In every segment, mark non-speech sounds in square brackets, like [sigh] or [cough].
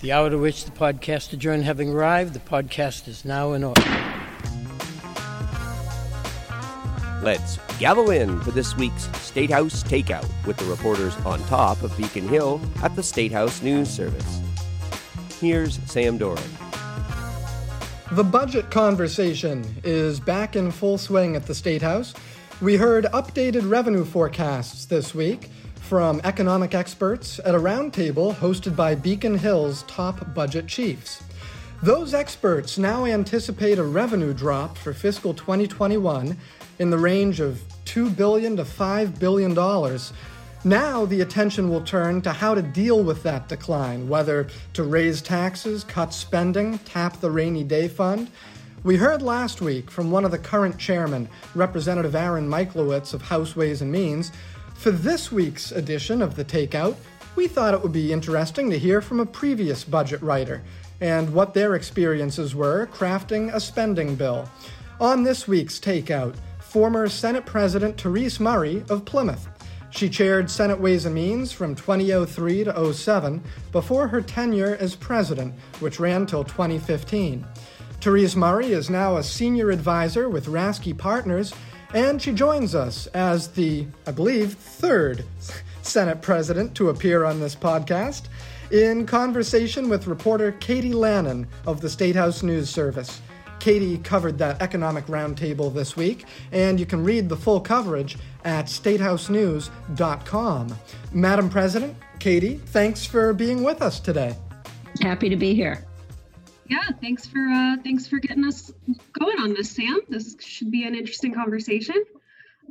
The hour to which the podcast adjourned having arrived, the podcast is now in order. Let's gavel in for this week's State House Takeout with the reporters on top of Beacon Hill at the State House News Service. Here's Sam Doran. The budget conversation is back in full swing at the State House. We heard updated revenue forecasts this week from economic experts at a roundtable hosted by Beacon Hill's top budget chiefs. Those experts now anticipate a revenue drop for fiscal 2021 in the range of 2 billion to $5 billion. Now the attention will turn to how to deal with that decline, whether to raise taxes, cut spending, tap the rainy day fund. We heard last week from one of the current chairmen, Representative Aaron Michlewitz of House Ways and Means, for this week's edition of The Takeout, we thought it would be interesting to hear from a previous budget writer and what their experiences were crafting a spending bill. On this week's Takeout, former Senate President Therese Murray of Plymouth. She chaired Senate Ways and Means from 2003 to 07 before her tenure as president, which ran till 2015. Therese Murray is now a senior advisor with Rasky Partners and she joins us as the, I believe, third [laughs] Senate president to appear on this podcast in conversation with reporter Katie Lannon of the State House News Service. Katie covered that economic roundtable this week, and you can read the full coverage at statehousenews.com. Madam President, Katie, thanks for being with us today. Happy to be here. Yeah, thanks for uh, thanks for getting us going on this, Sam. This should be an interesting conversation.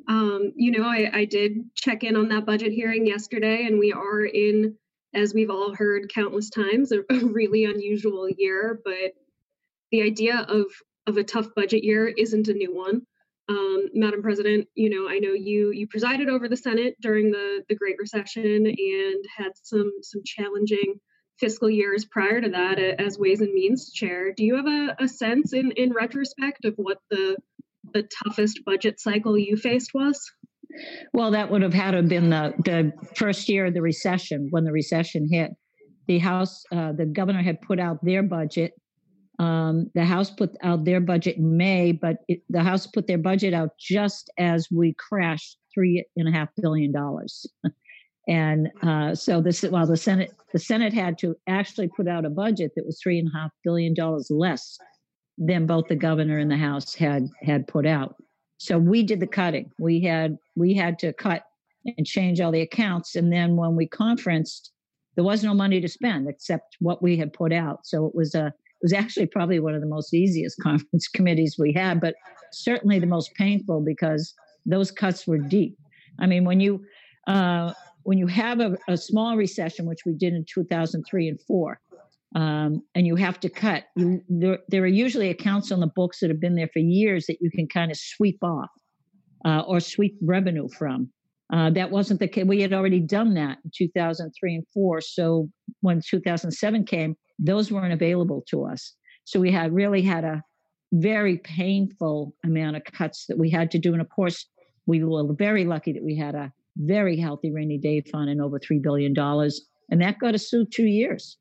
Um, you know, I, I did check in on that budget hearing yesterday, and we are in, as we've all heard countless times, a, [laughs] really unusual year. But the idea of of a tough budget year isn't a new one. Um, Madam President, you know, I know you you presided over the Senate during the the Great Recession and had some some challenging fiscal years prior to that as Ways and Means Chair. Do you have a, a sense in, in retrospect of what the the toughest budget cycle you faced was? Well, that would have had to have been the, the first year of the recession when the recession hit. The House, uh, the governor had put out their budget. Um, the House put out their budget in May, but it, the House put their budget out just as we crashed three and a half billion dollars. [laughs] And uh, so this, while the Senate, the Senate had to actually put out a budget that was three and a half billion dollars less than both the governor and the House had had put out. So we did the cutting. We had we had to cut and change all the accounts. And then when we conferenced, there was no money to spend except what we had put out. So it was a it was actually probably one of the most easiest [laughs] conference committees we had, but certainly the most painful because those cuts were deep. I mean, when you uh, when you have a, a small recession, which we did in 2003 and four, um, and you have to cut, you, there, there are usually accounts on the books that have been there for years that you can kind of sweep off uh, or sweep revenue from. Uh, that wasn't the case. We had already done that in 2003 and four. So when 2007 came, those weren't available to us. So we had really had a very painful amount of cuts that we had to do. And of course, we were very lucky that we had a very healthy rainy day fund and over $3 billion. And that got us through two years.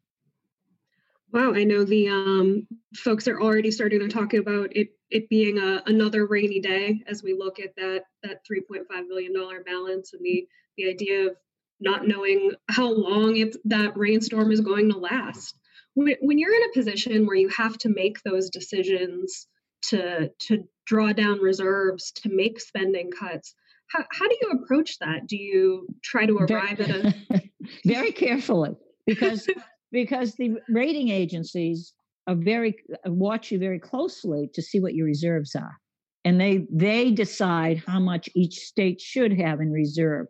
Wow, I know the um, folks are already starting to talk about it it being a, another rainy day as we look at that that 3.5 billion dollar balance and the the idea of not knowing how long it, that rainstorm is going to last. When, when you're in a position where you have to make those decisions to to draw down reserves, to make spending cuts, how, how do you approach that? Do you try to arrive very, at a [laughs] very carefully because [laughs] because the rating agencies are very watch you very closely to see what your reserves are, and they they decide how much each state should have in reserve.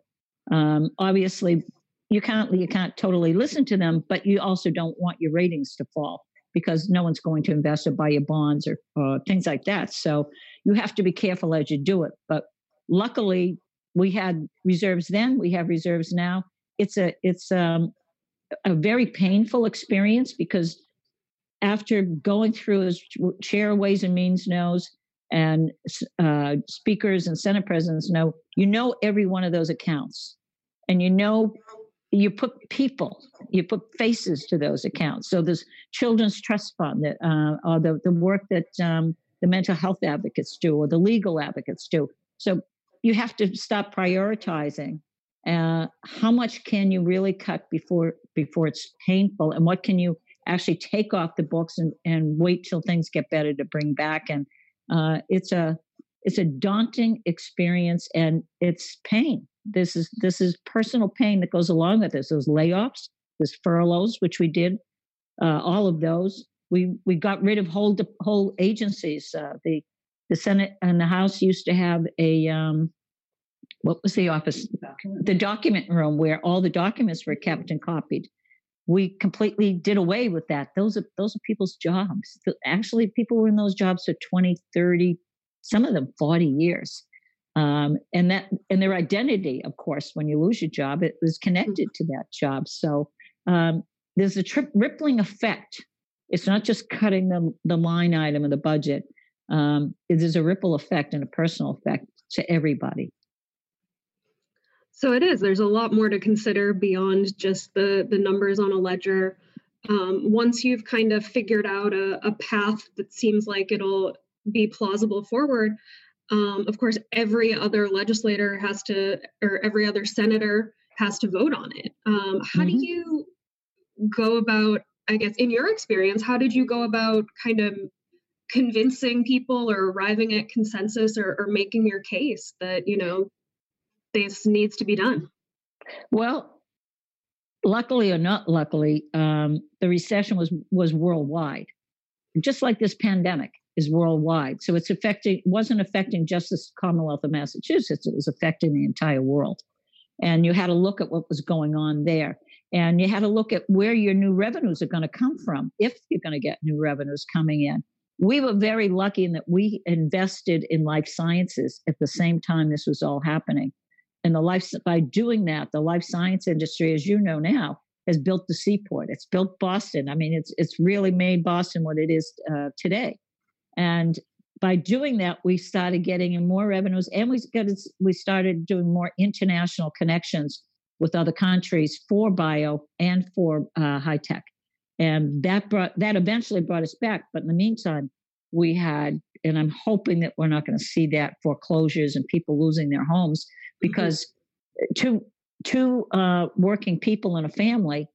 Um, obviously, you can't you can't totally listen to them, but you also don't want your ratings to fall because no one's going to invest or buy your bonds or, or things like that. So you have to be careful as you do it. But luckily we had reserves then we have reserves now it's a it's um, a very painful experience because after going through as chair ways and means knows and uh, speakers and senate presidents know you know every one of those accounts and you know you put people, you put faces to those accounts. So there's Children's Trust Fund that, uh, or the, the work that um, the mental health advocates do or the legal advocates do. So you have to stop prioritizing. Uh, how much can you really cut before before it's painful, and what can you actually take off the books and, and wait till things get better to bring back? And uh, it's a it's a daunting experience, and it's pain. This is this is personal pain that goes along with this. Those layoffs, those furloughs, which we did, uh, all of those. We we got rid of whole whole agencies. Uh, the the Senate and the House used to have a um, what was the office? The document room where all the documents were kept and copied. We completely did away with that. Those are those are people's jobs. Actually, people were in those jobs for 20, 30, some of them 40 years. Um, and that and their identity, of course, when you lose your job, it was connected to that job. So um, there's a tri- rippling effect. It's not just cutting the, the line item of the budget. Um, there's a ripple effect and a personal effect to everybody. So it is. There's a lot more to consider beyond just the the numbers on a ledger. Um, once you've kind of figured out a, a, path that seems like it'll be plausible forward, um, of course, every other legislator has to, or every other senator has to vote on it. Um, how mm-hmm. do you go about? I guess in your experience, how did you go about kind of convincing people or arriving at consensus or, or making your case that you know this needs to be done? Well, luckily or not luckily, um, the recession was was worldwide, just like this pandemic is worldwide. So it's affecting wasn't affecting just the Commonwealth of Massachusetts; it was affecting the entire world. And you had to look at what was going on there, and you had to look at where your new revenues are going to come from if you're going to get new revenues coming in. We were very lucky in that we invested in life sciences at the same time this was all happening. And the life by doing that, the life science industry, as you know now, has built the seaport. It's built Boston. I mean, it's it's really made Boston what it is uh, today. And by doing that, we started getting in more revenues, and we got we started doing more international connections with other countries for bio and for uh, high tech, and that brought that eventually brought us back. But in the meantime, we had, and I'm hoping that we're not going to see that foreclosures and people losing their homes Mm-hmm. because mm-hmm. two two uh, working people in a family,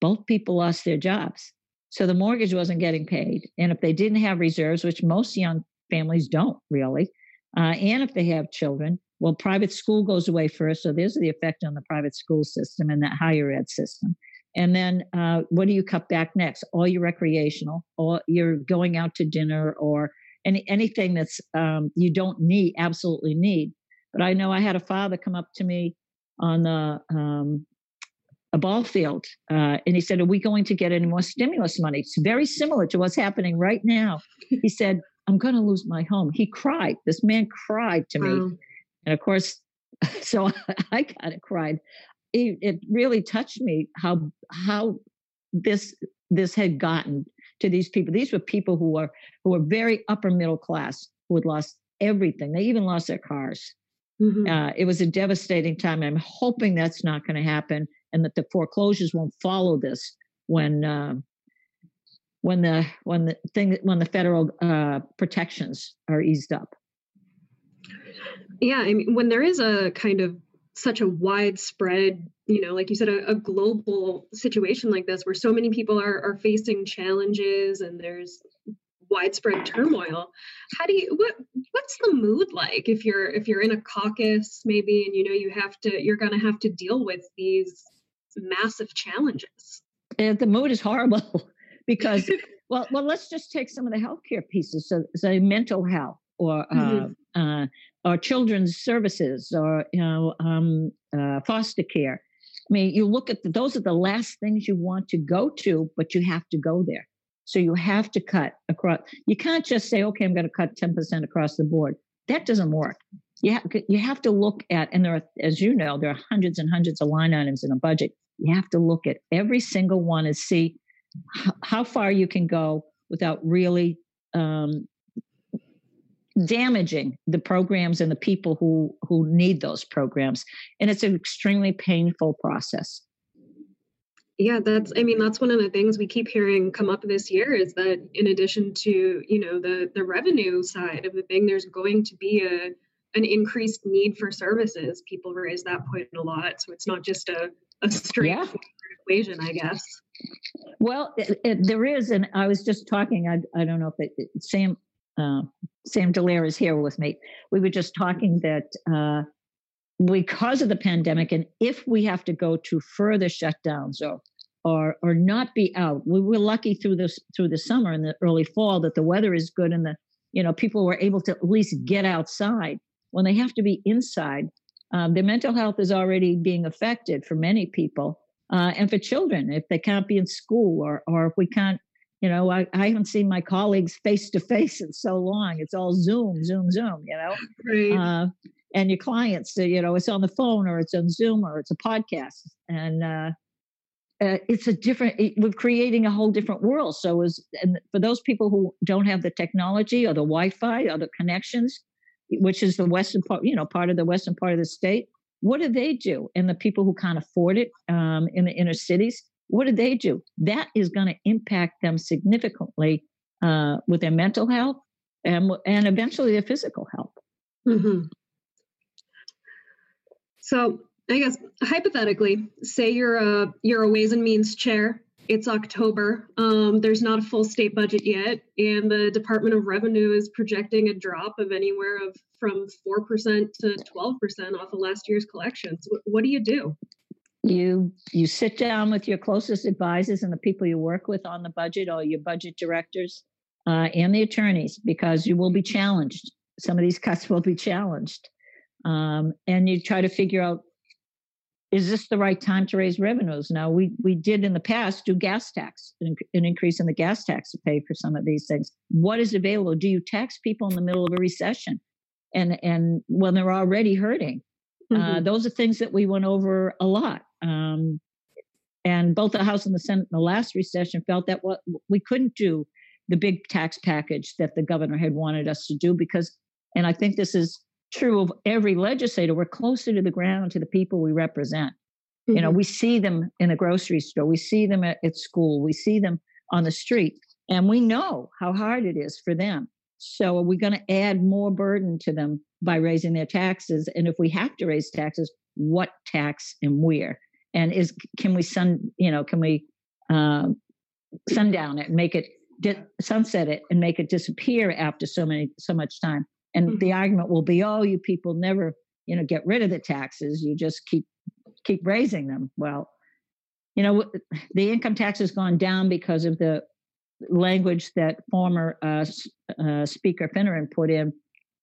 both people lost their jobs, so the mortgage wasn't getting paid. And if they didn't have reserves, which most young families don't really, uh, and if they have children, well, private school goes away first. So there's the effect on the private school system and that higher ed system. And then uh, what do you cut back next? All your recreational, or you're going out to dinner, or any anything that's um, you don't need, absolutely need. But I know I had a father come up to me on the um, a ball field, uh, and he said, "Are we going to get any more stimulus money?" It's very similar to what's happening right now. He [laughs] said, "I'm going to lose my home." He cried. This man cried to me, and of course, [laughs] so [laughs] I kind of cried. It, it really touched me how how this this had gotten to these people. These were people who were who were very upper middle class who had lost everything. They even lost their cars. Mm-hmm. Uh, it was a devastating time. I'm hoping that's not going to happen, and that the foreclosures won't follow this when uh, when the when the thing when the federal uh, protections are eased up. Yeah, I mean, when there is a kind of such a widespread, you know, like you said, a, a global situation like this, where so many people are are facing challenges, and there's widespread turmoil. How do you what what's the mood like if you're if you're in a caucus maybe and you know you have to you're going to have to deal with these massive challenges? And the mood is horrible [laughs] because [laughs] well well let's just take some of the healthcare pieces. So say mental health or mm-hmm. uh, uh, or children's services or you know um, uh, foster care I mean, you look at the, those are the last things you want to go to, but you have to go there. So you have to cut across. You can't just say, okay, I'm going to cut 10% across the board. That doesn't work. You have, you have to look at, and there are, as you know, there are hundreds and hundreds of line items in a budget. You have to look at every single one and see how far you can go without really um, damaging the programs and the people who who need those programs. And it's an extremely painful process. Yeah, that's I mean that's one of the things we keep hearing come up this year is that in addition to, you know, the the revenue side of the thing there's going to be a an increased need for services. People raise that point a lot, so it's not just a a straight yeah. equation, I guess. Well, it, it, there is, and I was just talking. I, I don't know if it, Sam uh, Sam Dallaire is here with me. We were just talking that uh, because of the pandemic, and if we have to go to further shutdowns or or or not be out, we were lucky through this through the summer and the early fall that the weather is good and the you know people were able to at least get outside. When they have to be inside, um, their mental health is already being affected for many people, uh, and for children if they can't be in school or or if we can't you know I, I haven't seen my colleagues face to face in so long. It's all zoom zoom zoom you know? Right. uh, and your clients you know it's on the phone or it's on zoom or it's a podcast. And uh, uh, it's a different it, we're creating a whole different world. So as and for those people who don't have the technology or the wi-fi or the connections which is the western part you know part of the western part of the state what do they do? And the people who can't afford it um, in the inner cities what do they do? That is going to impact them significantly uh, with their mental health and and eventually their physical health. Mm-hmm. So I guess hypothetically, say you're a you're a Ways and Means chair. It's October. Um, there's not a full state budget yet, and the Department of Revenue is projecting a drop of anywhere of from four percent to twelve percent off of last year's collections. What, what do you do? You you sit down with your closest advisors and the people you work with on the budget or your budget directors uh, and the attorneys because you will be challenged. Some of these cuts will be challenged. Um, and you try to figure out is this the right time to raise revenues? Now we we did in the past do gas tax an, an increase in the gas tax to pay for some of these things. What is available? Do you tax people in the middle of a recession? And and when they're already hurting mm-hmm. uh, those are things that we went over a lot um, and both the House and the Senate in the last recession felt that what we couldn't do the big tax package that the governor had wanted us to do because, and I think this is true of every legislator, we're closer to the ground to the people we represent. Mm-hmm. You know, mm-hmm. we see them in the grocery store, we see them at, at school, we see them on the street, and we know how hard it is for them. So, are we going to add more burden to them by raising their taxes? And if we have to raise taxes, what tax and where? and is can we sun you know can we um, sundown it and make it di- sunset it and make it disappear after so many so much time and mm-hmm. the argument will be oh you people never you know get rid of the taxes you just keep keep raising them well you know the income tax has gone down because of the language that former uh, uh, speaker finneran put in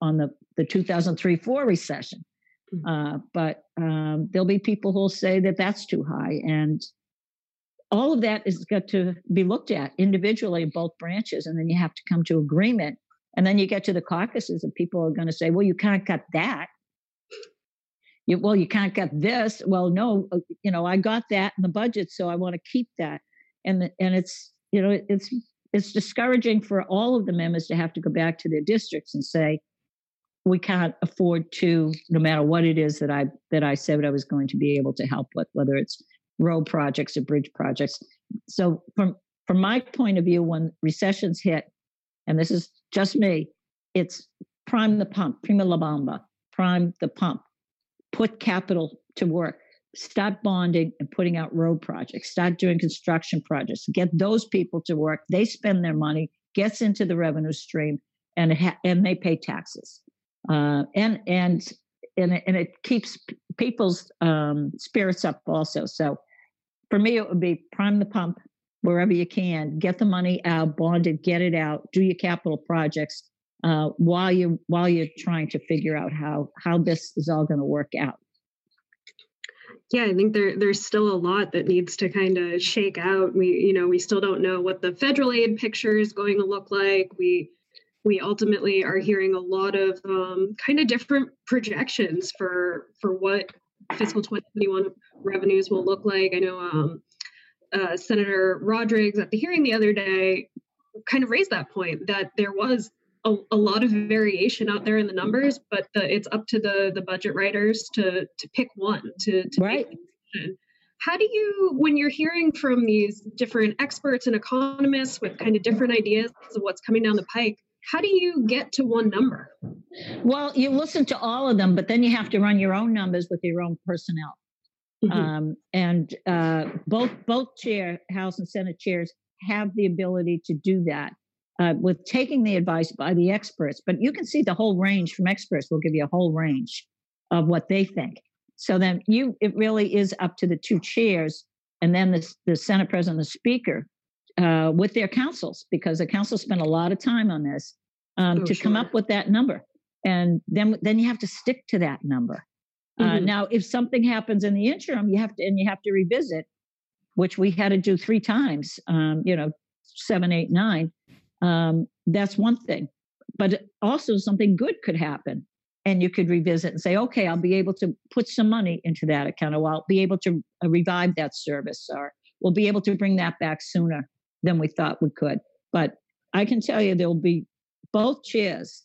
on the the 2003-4 recession Mm. Uh, but um, there'll be people who'll say that that's too high. And all of that is got to be looked at individually in both branches. And then you have to come to agreement. And then you get to the caucuses, and people are going to say, well, you can't cut that. You, well, you can't cut this. Well, no, uh, you know, I got that in the budget, so I want to keep that. And and it's you know it's it's discouraging for all of the members to have to go back to their districts and say, we can't afford to no matter what it is that i that i said i was going to be able to help with whether it's road projects or bridge projects. So from from my point of view when recessions hit and this is just me it's prime the pump prima la bomba prime the pump. Put capital to work start bonding and putting out road projects start doing construction projects get those people to work they spend their money gets into the revenue stream and ha- and they pay taxes uh, and and and it, and it keeps people's um, spirits up also. So for me, it would be prime the pump wherever you can, get the money out, bond it, get it out, do your capital projects uh, while you while you're trying to figure out how how this is all going to work out. Yeah, I think there there's still a lot that needs to kind of shake out. We you know we still don't know what the federal aid picture is going to look like. We we ultimately are hearing a lot of um, kind of different projections for for what fiscal 2021 revenues will look like. I know um, uh, Senator Rodrigues at the hearing the other day kind of raised that point that there was a, a lot of variation out there in the numbers, but the, it's up to the the budget writers to to pick one to, to right. how do you, when you're hearing from these different experts and economists with kind of different ideas of what's coming down the pike, how do you get to one number? Well, you listen to all of them, but then you have to run your own numbers with your own personnel. Mm-hmm. Um, and uh, both both chair House and Senate chairs have the ability to do that uh, with taking the advice by the experts. But you can see the whole range from experts. will give you a whole range of what they think. So then you, it really is up to the two chairs and then the, the Senate President, the Speaker, uh, with their councils, because the council spent a lot of time on this um, oh, to sure. come up with that number. And then, then you have to stick to that number. Uh, mm-hmm. Now, if something happens in the interim, you have to, and you have to revisit, which we had to do three times, um, you know, seven, eight, nine. Um, that's one thing. But also something good could happen and you could revisit and say, okay, I'll be able to put some money into that account, or I'll be able to uh, revive that service, or we'll be able to bring that back sooner than we thought we could. But I can tell you, there'll be both chairs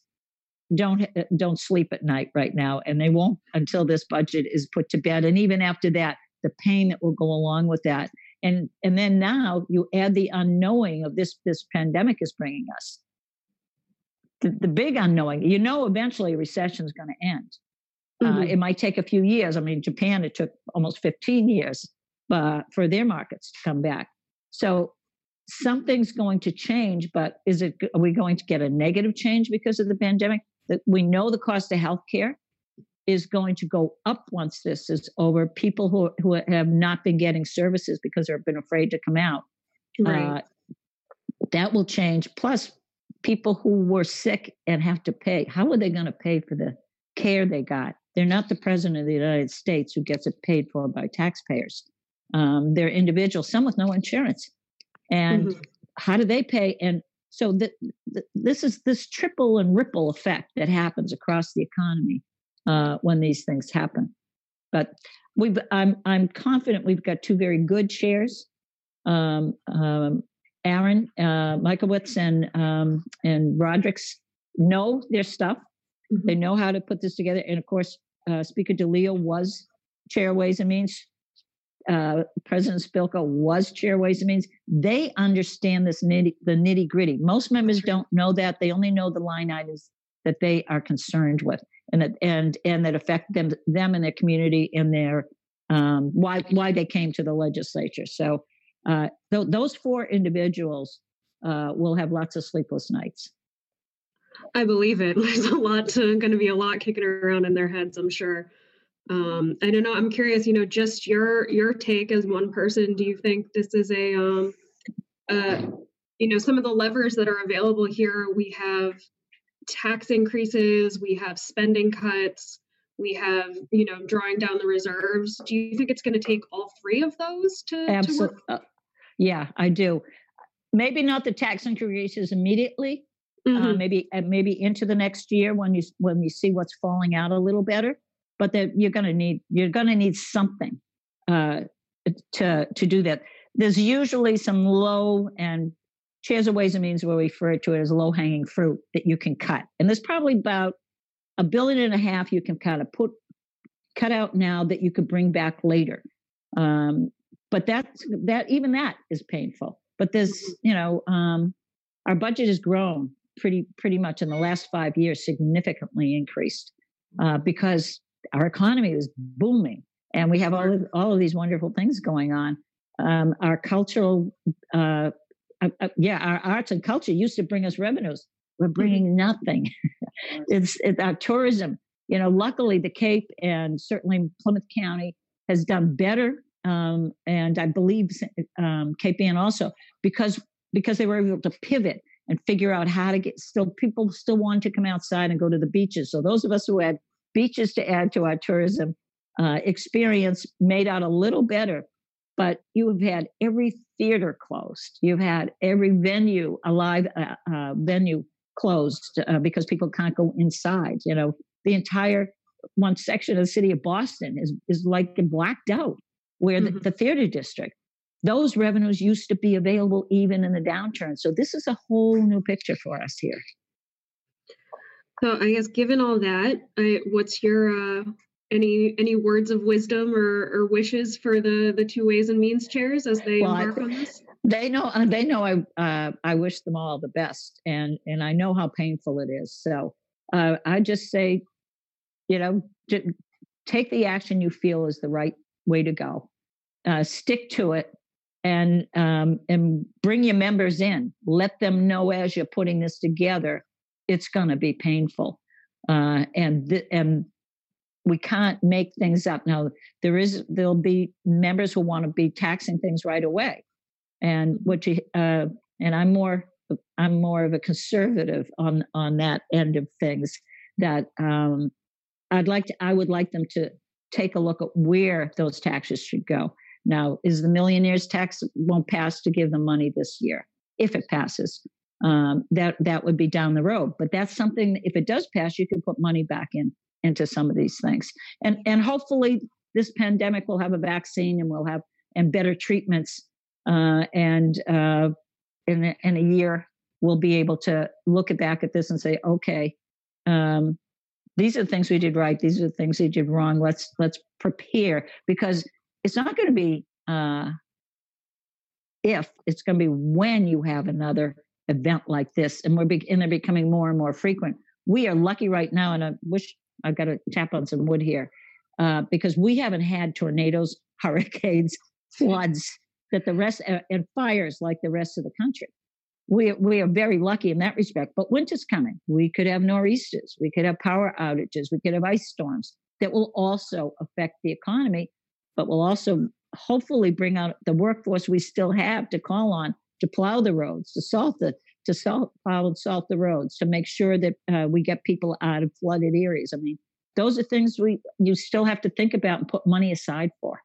don't uh, don't sleep at night right now, and they won't until this budget is put to bed. And even after that, the pain that will go along with that, and and then now you add the unknowing of this this pandemic is bringing us the, the big unknowing. You know, eventually a recession is going to end. Uh, mm-hmm. Uh, it might take a few years. I mean, Japan, it took almost 15 years uh, for their markets to come back. So something's going to change, but is it? Are we going to get a negative change because of the pandemic? That we know the cost of healthcare is going to go up once this is over. People who who have not been getting services because they've been afraid to come out, right. uh, that will change. Plus, people who were sick and have to pay. How are they going to pay for the care they got? They're not the president of the United States who gets it paid for by taxpayers. Um, they're individuals, some with no insurance. And mm-hmm. how do they pay? And so the, the, this is this triple and ripple effect that happens across the economy uh, when these things happen. But we've, I'm, I'm confident we've got two very good chairs. Um, um, Aaron uh, Michlewitz and um, and Rodrigues know their stuff. Mm-hmm. They know how to put this together. And of course, uh, Speaker DeLeo was chair Ways and Means. Uh, President Spilka was chair Ways and Means. They understand this nitty, the nitty gritty. Most members don't know that. They only know the line items that they are concerned with, and and and that affect them them and their community and their um, why why they came to the legislature. So uh, th- those four individuals uh, will have lots of sleepless nights. I believe it. [laughs] There's a lot to, going to be a lot kicking around in their heads, I'm sure. Um, I don't know. I'm curious. You know, just your your take as one person. Do you think this is a, um, uh, you know, some of the levers that are available here? We have tax increases. We have spending cuts we have you know drawing down the reserves do you think it's going to take all three of those to, Absolutely. To yeah, I do. Maybe not the tax increases immediately. Uh, mm-hmm. Uh, maybe uh, maybe into the next year when you when you see what's falling out a little better. But that you're going to need you're going to need something uh, to to do that. There's usually some low and chairs of ways and means will refer to it as low hanging fruit that you can cut, and there's probably about a billion and a half you can kind of put cut out now that you could bring back later. Um, but that's that even that is painful. But this mm-hmm. you know um, our budget has grown pretty pretty much in the last five years significantly increased uh, because our economy is booming and we have all of, all of these wonderful things going on. Um, our cultural uh, uh, uh yeah our arts and culture used to bring us revenues we're mm-hmm. bringing nothing [laughs] it's, it's our tourism you know luckily the cape and certainly plymouth county has done better um, and I believe um, Cape Ann also because because they were able to pivot and figure out how to get still people still want to come outside and go to the beaches. So those of us who had beaches to add to our tourism uh, experience made out a little better. But you have had every theater closed. You've had every venue, a live uh, uh, venue closed uh, because people can't go inside. You know, the entire one section of the city of Boston is is like blacked out where mm-hmm. the, the theater district those revenues used to be available even in the downturn so this is a whole new picture for us here so i guess given all that I, what's your uh, any any words of wisdom or, or wishes for the the two ways and means chairs as they well, embark on this? They know uh, they know I uh, I wish them all the best, and and I know how painful it is. So uh, I just say, you know, take the action you feel is the right way to go. Uh, stick to it, and um, and bring your members in. Let them know as you're putting this together, it's going to be painful, uh, and th- and we can't make things up. Now there is there'll be members who want to be taxing things right away, and what you uh, and I'm more I'm more of a conservative on on that end of things. That um, I'd like to I would like them to take a look at where those taxes should go. Now, is the millionaires tax won't pass to give them money this year? If it passes, um, that that would be down the road. But that's something. If it does pass, you can put money back in into some of these things, and and hopefully this pandemic will have a vaccine and we'll have and better treatments, uh, and uh, in a, in a year we'll be able to look back at this and say, okay. Um, these are the things we did right. These are the things we did wrong. Let's let's prepare because it's not going to be uh, if it's going to be when you have another event like this and we're be- and they're becoming more and more frequent we are lucky right now and i wish i got to tap on some wood here uh, because we haven't had tornadoes [laughs] hurricanes floods that the rest uh, and fires like the rest of the country. We, we are very lucky in that respect but winter's coming. We could have nor'easters we could have power outages we could have ice storms that will also affect the economy but will also hopefully bring out the workforce we still have to call on to plow the roads, to salt the to salt plow and salt the roads, to make sure that uh, we get people out of flooded areas. I mean, those are things we you still have to think about and put money aside for.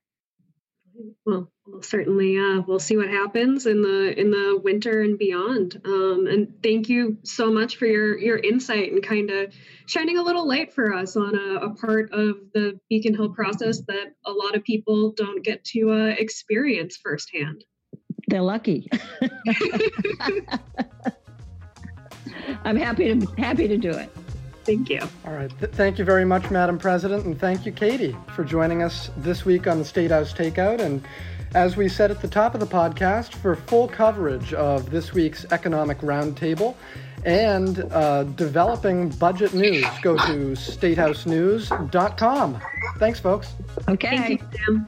Well, we'll certainly uh, we'll see what happens in the in the winter and beyond. Um, and thank you so much for your your insight and kind of shining a little light for us on a, a, part of the Beacon Hill process that a lot of people don't get to uh, experience firsthand. They're lucky. [laughs] I'm happy to happy to do it. Thank you. All right. Th- thank you very much, Madam President, and thank you, Katie, for joining us this week on the State House Takeout. And as we said at the top of the podcast, for full coverage of this week's Economic Roundtable and uh, developing budget news, go to statehousenews.com. Thanks, folks. Okay. Thank you, Sam.